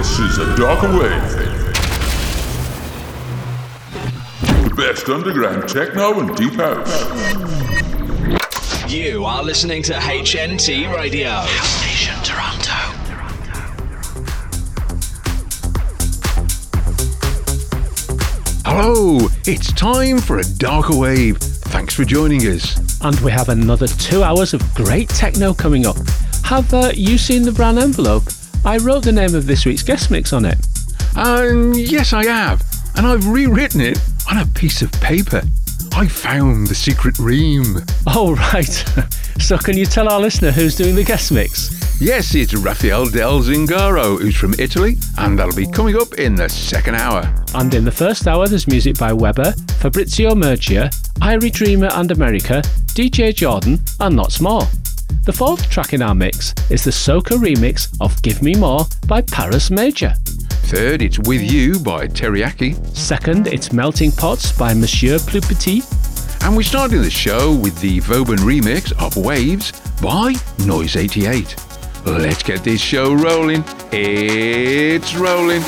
This is a darker wave. The best underground techno and deep house. You are listening to HNT Radio. House Nation Toronto. Hello, it's time for a darker wave. Thanks for joining us. And we have another two hours of great techno coming up. Have uh, you seen the brown envelope? I wrote the name of this week's guest mix on it. Um, yes, I have. And I've rewritten it on a piece of paper. I found the secret ream. Oh, right. so, can you tell our listener who's doing the guest mix? Yes, it's Raffaele Del Zingaro, who's from Italy, and that'll be coming up in the second hour. And in the first hour, there's music by Wehbba, Fabrizio Murgia, Ire Dreamer and Omerika, DJ Jordan, and lots more. The fourth track in our mix is the Seka remix of Give Me More by Parus Major. Third, it's With You by Teriaki. Second, it's Melting Pots by Monsieur Pluspetit. And we're starting the show with the Voben remix of Waves by Noise 88. Let's get this show rolling. It's rolling.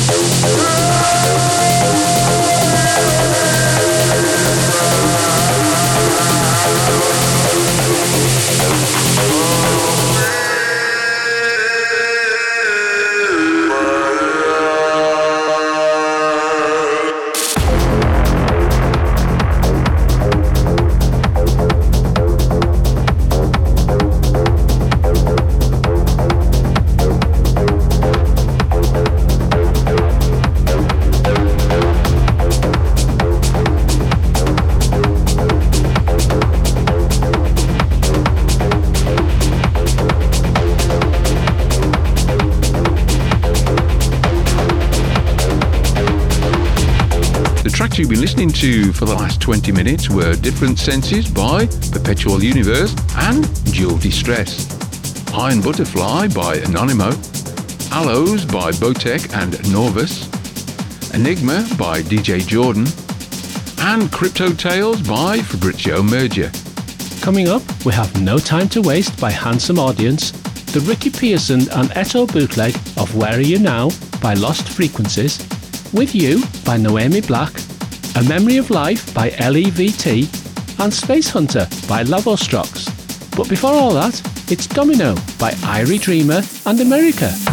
Ah! To for the last 20 minutes were Different Senses by Perpetual Universe and Dual Distress, Iron Butterfly by Anonymo, Aloes by Botek and Norvus, Enigma by DJ Jordan, and Crypto Tales by Fabrizio Murgia. Coming up, we have No Time to Waste by Handsome Audience, the Ricky Pearson and Eto bootleg of Where Are You Now by Lost Frequencies, With You by Noemi Black, a Memory of Life by LEVT, and Space Hunter by Lavostrox. But before all that, it's Domino by Ire Dreamer and Omerika.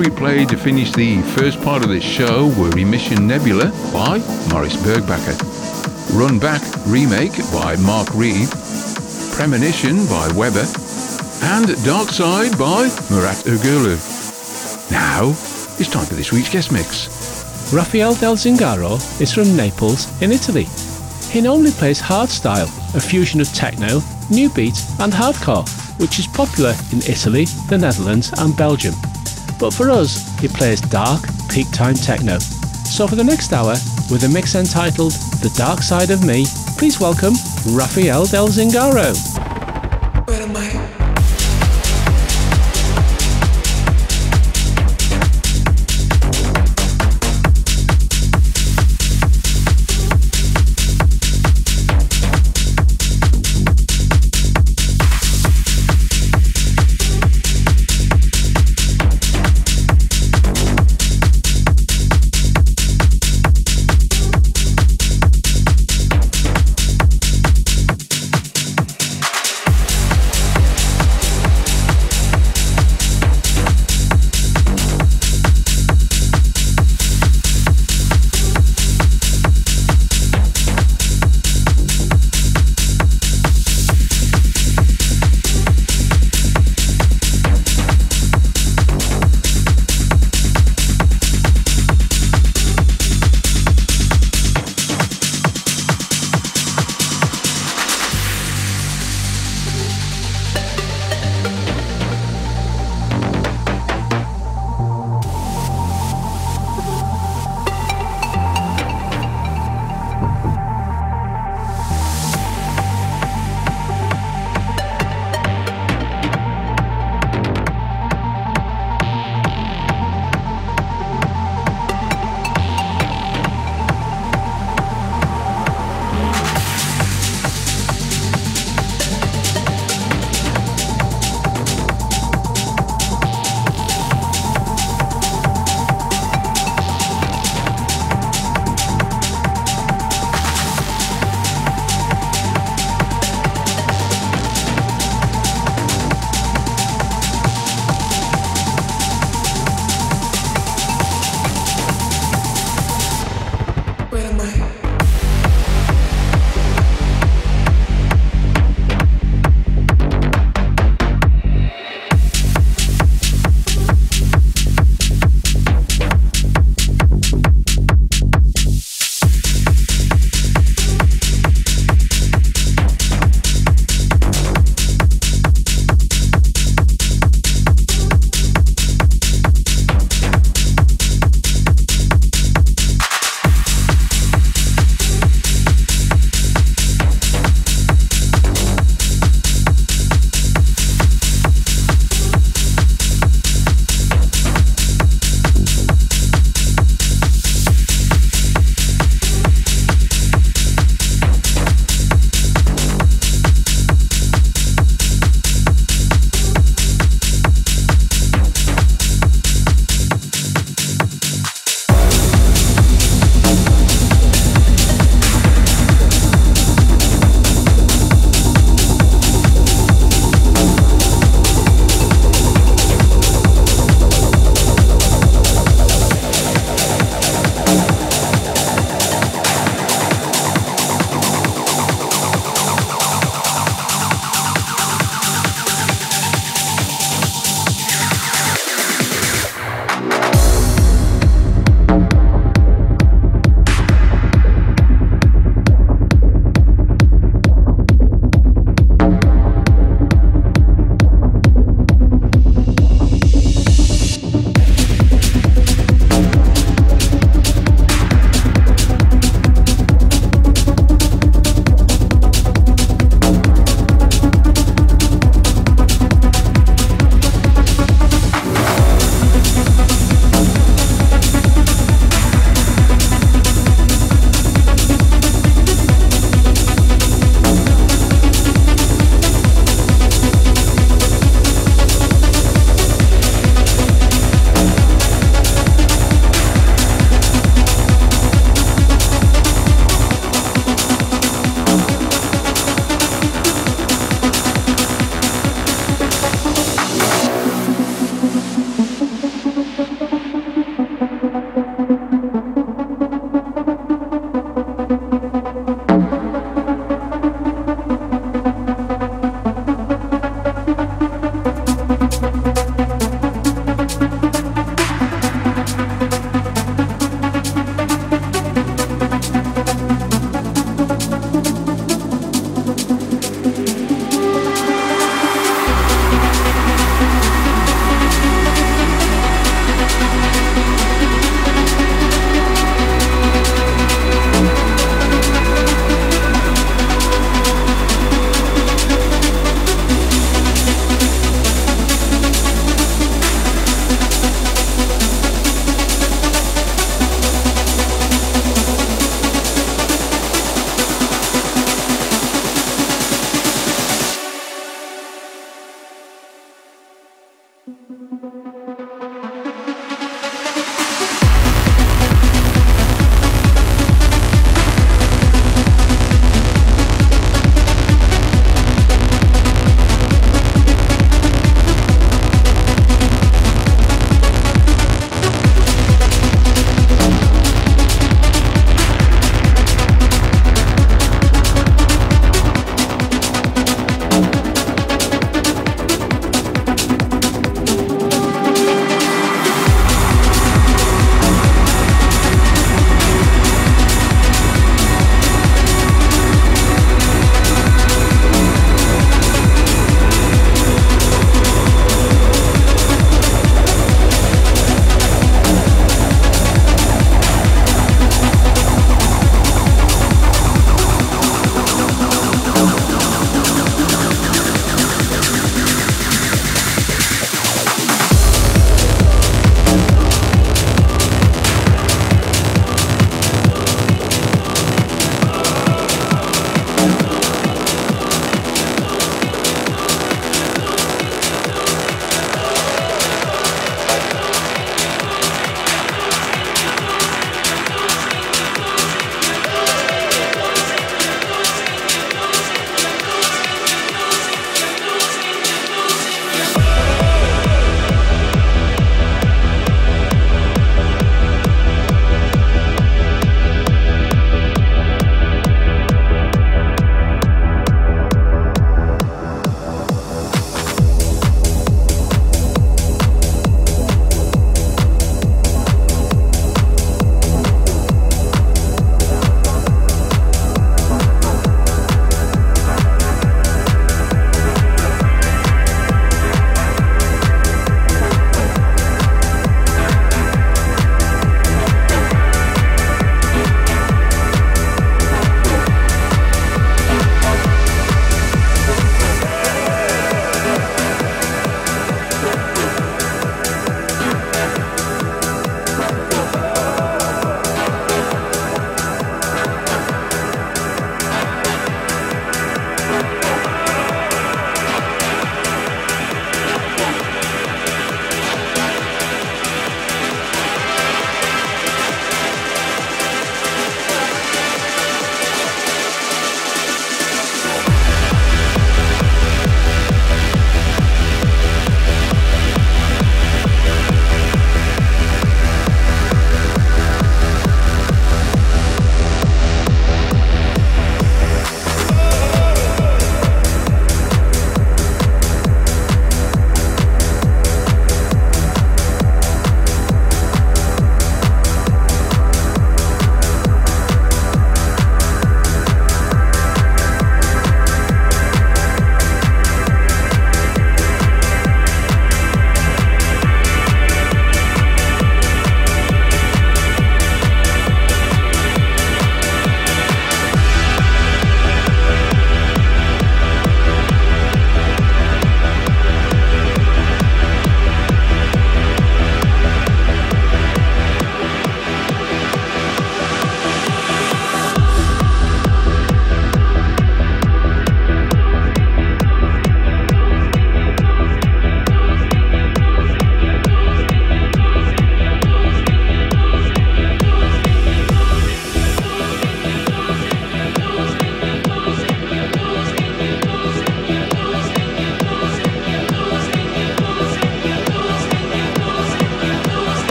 We played to finish the first part of this show were Emission Nebula by Maurice Bergbacher, Run Back Remake by Mark Reeve, Premonition by Wehbba, and Dark Side by Murat Ergulu. Now, it's time for this week's guest mix. Raffaele Del Zingaro is from Naples in Italy. He normally plays hardstyle, a fusion of techno, new beat and hardcore, which is popular in Italy, the Netherlands and Belgium. But for us, he plays dark, peak time techno. So for the next hour, with a mix entitled The Dark Side of Me, please welcome Raffaele Del Zingaro.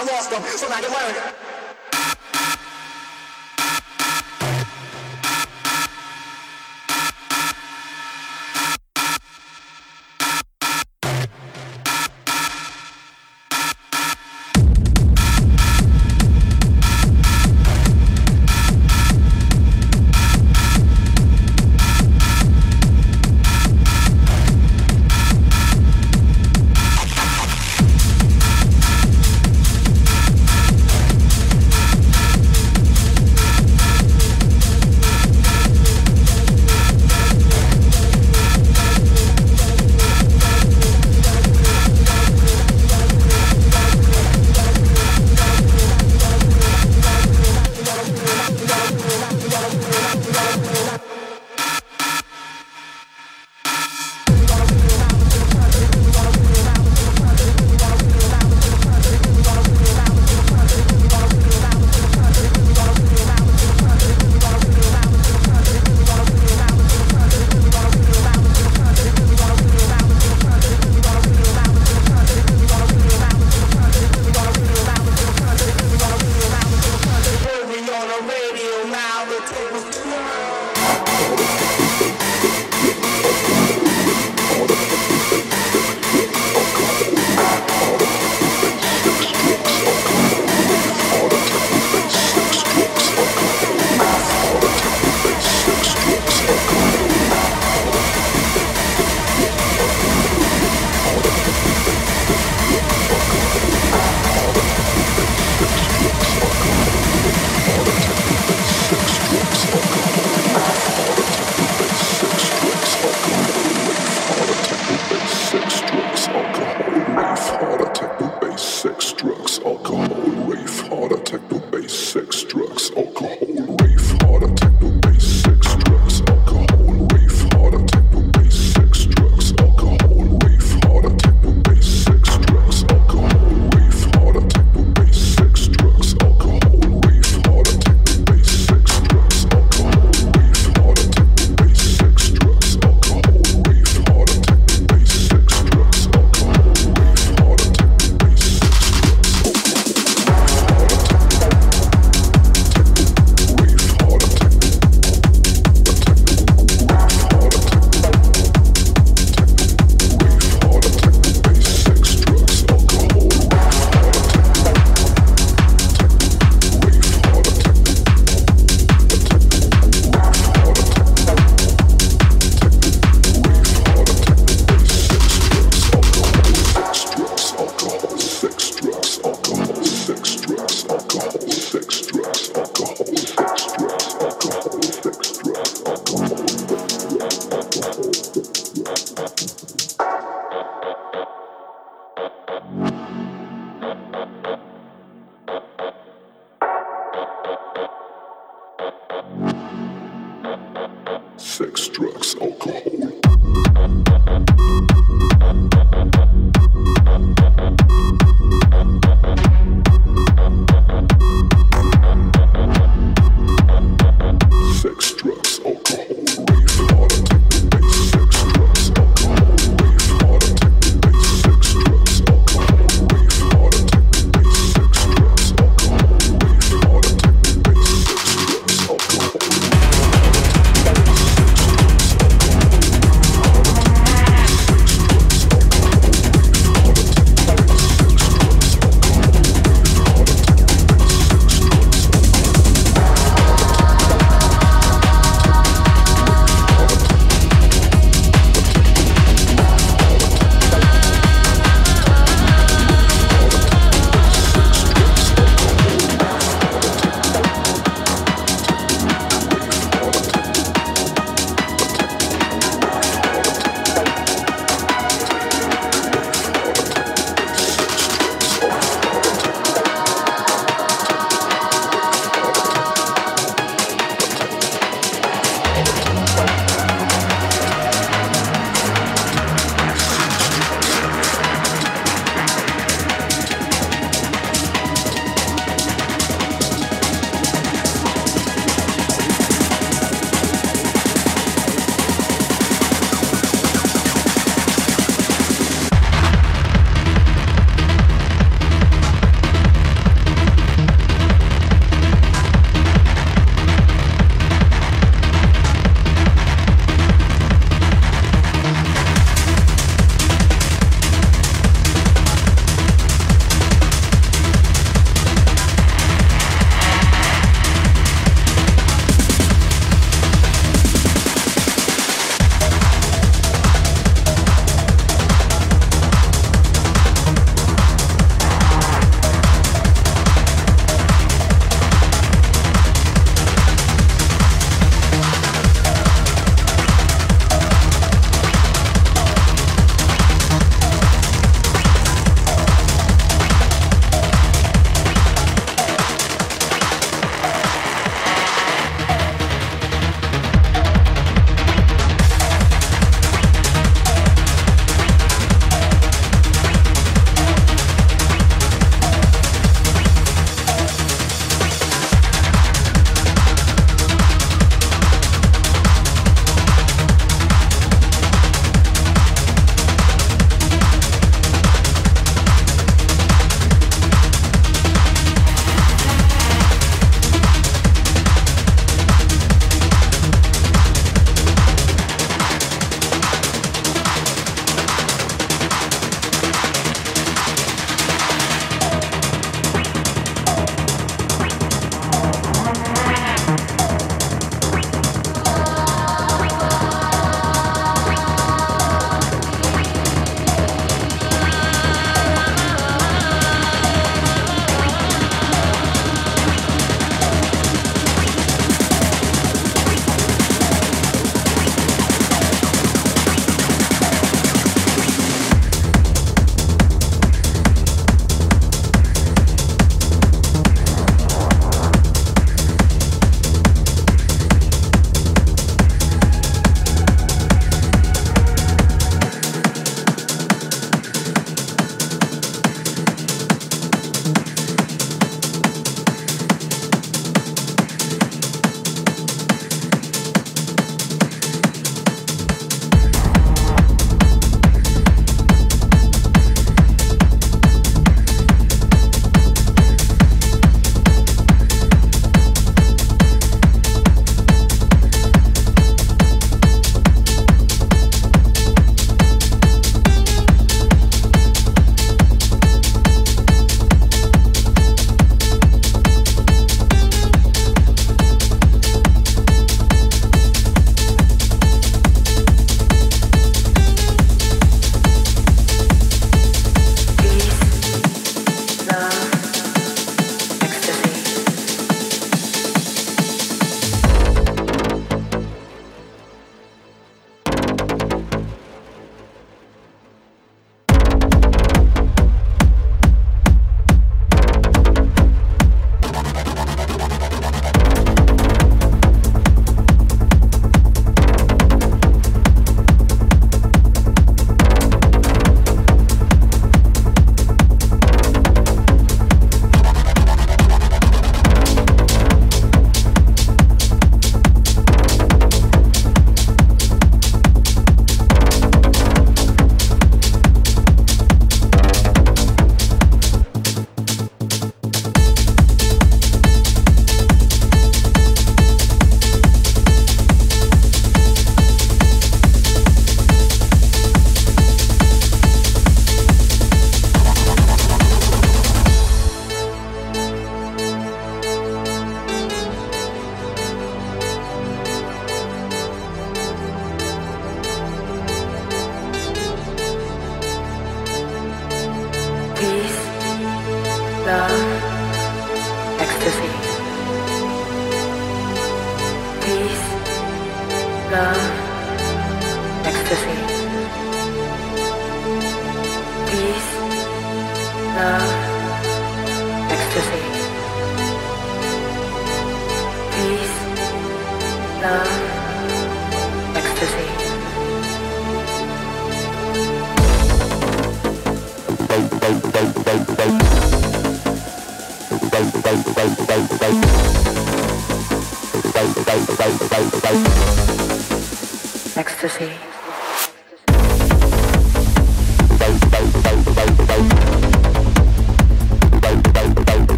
I lost them. So now you learn.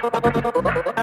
ハハハハ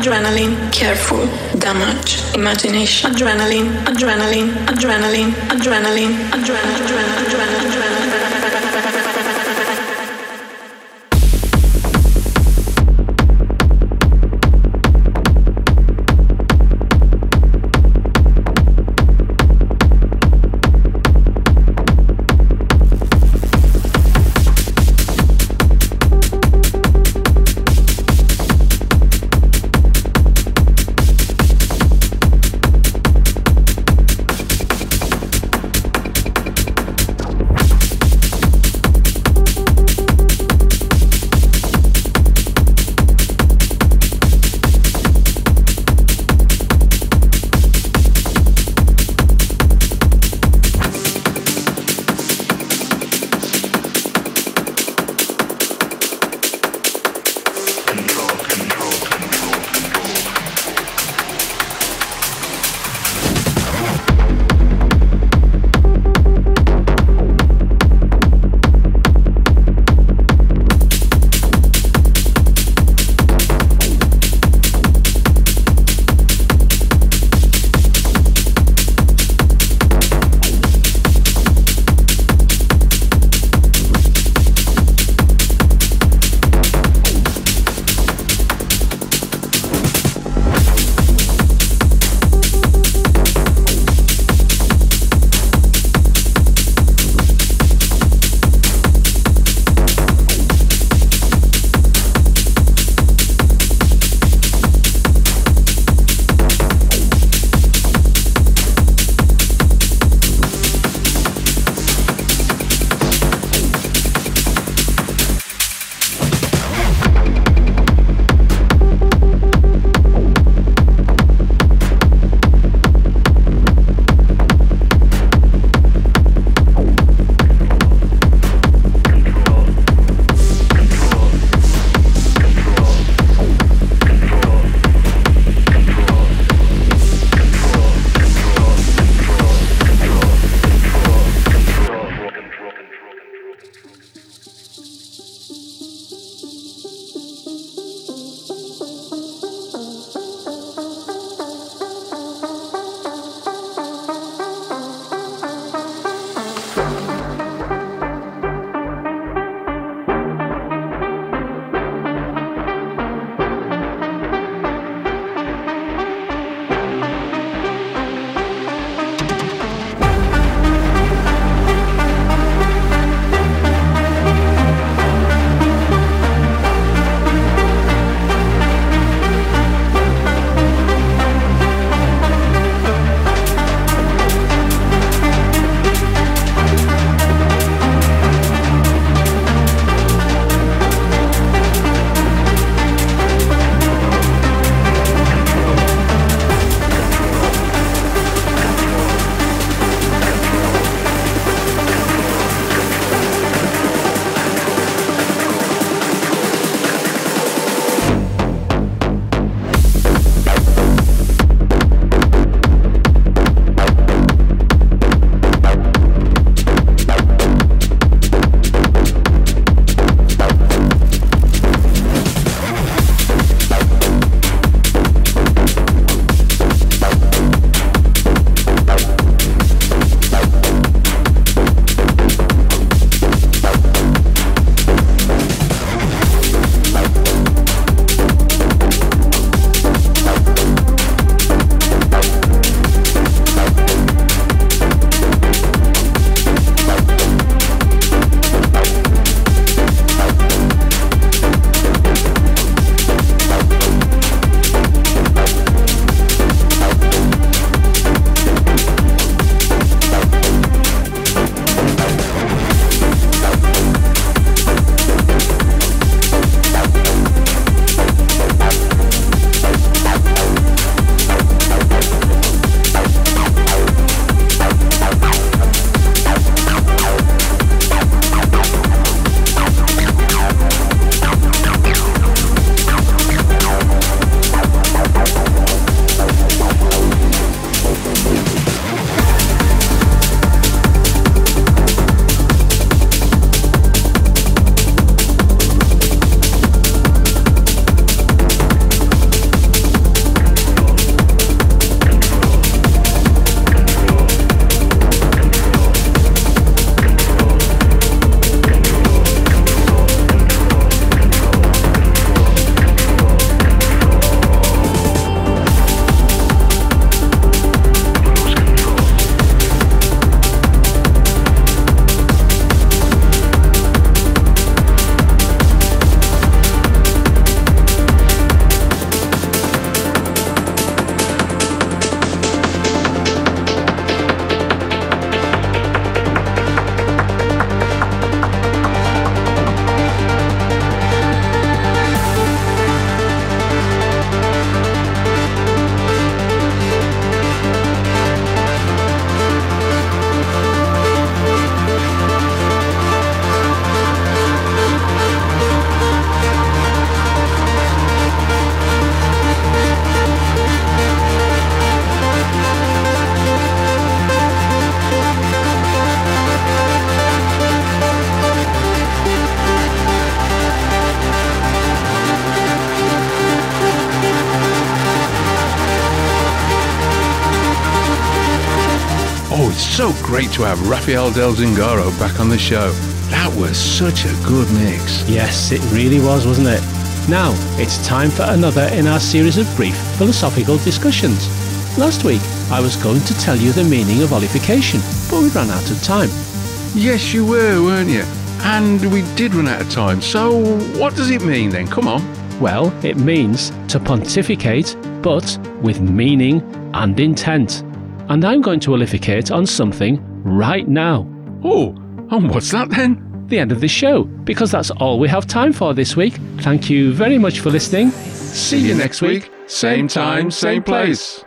adrenaline, careful, damage, imagination, adrenaline, adrenaline, adrenaline, adrenaline, adrenaline, adrenaline. Great to have Raffaele Del Zingaro back on the show. That was such a good mix. Yes, it really was, wasn't it? Now, it's time for another in our series of brief philosophical discussions. Last week, I was going to tell you the meaning of olification, but we ran out of time. Yes, you were, weren't you? And we did run out of time, so what does it mean then? Come on. Well, it means to pontificate, but with meaning and intent. And I'm going to olificate on something right now. Oh, and what's that then? The end of this show, because that's all we have time for this week. Thank you very much for listening. See you next week, same time, same place.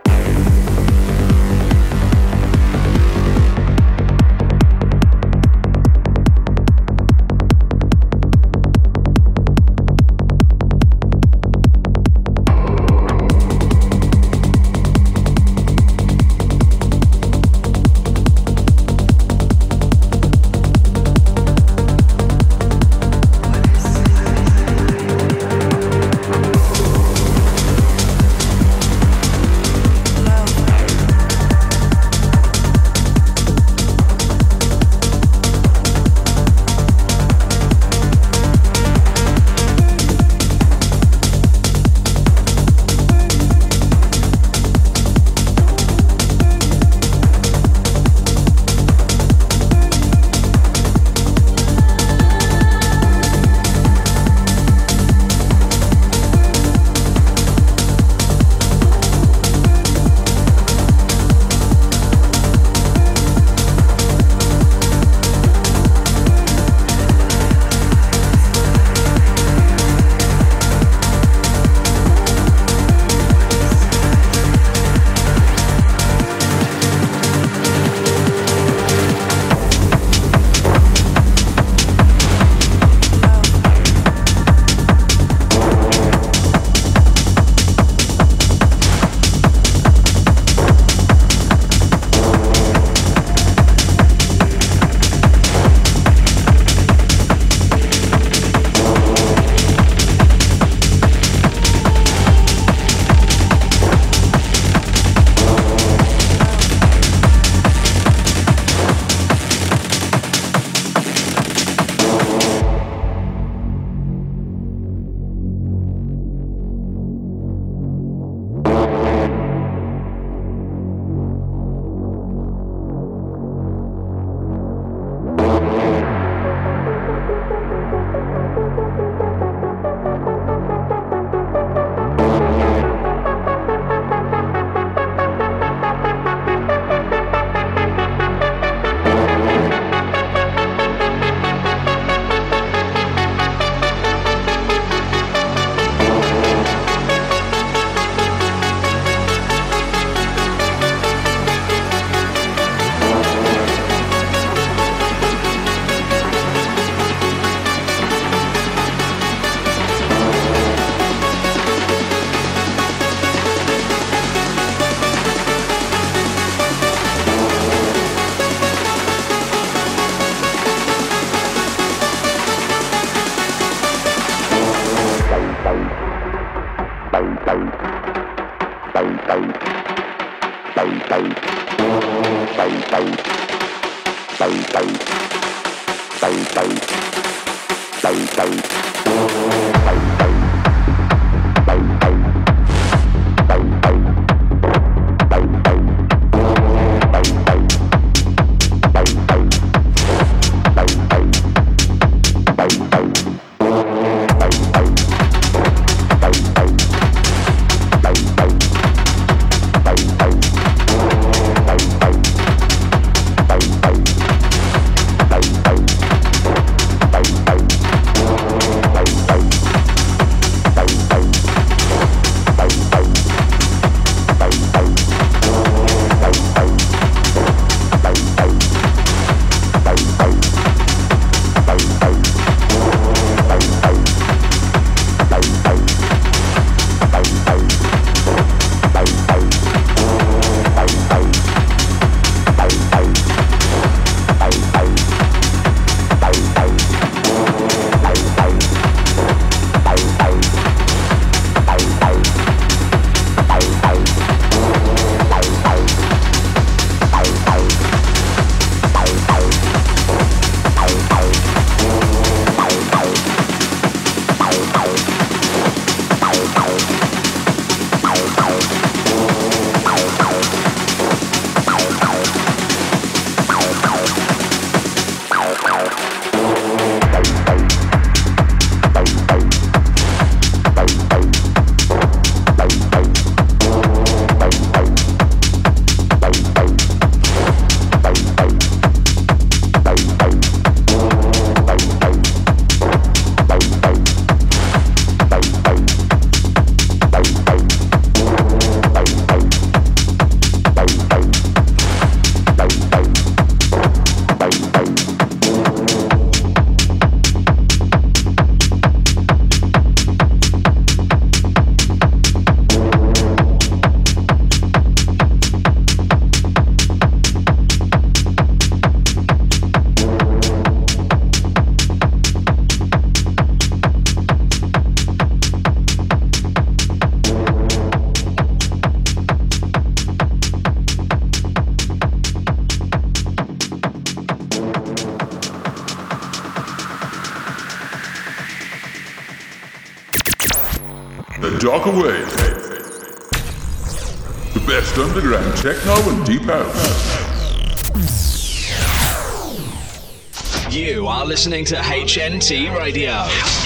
HNT Radio.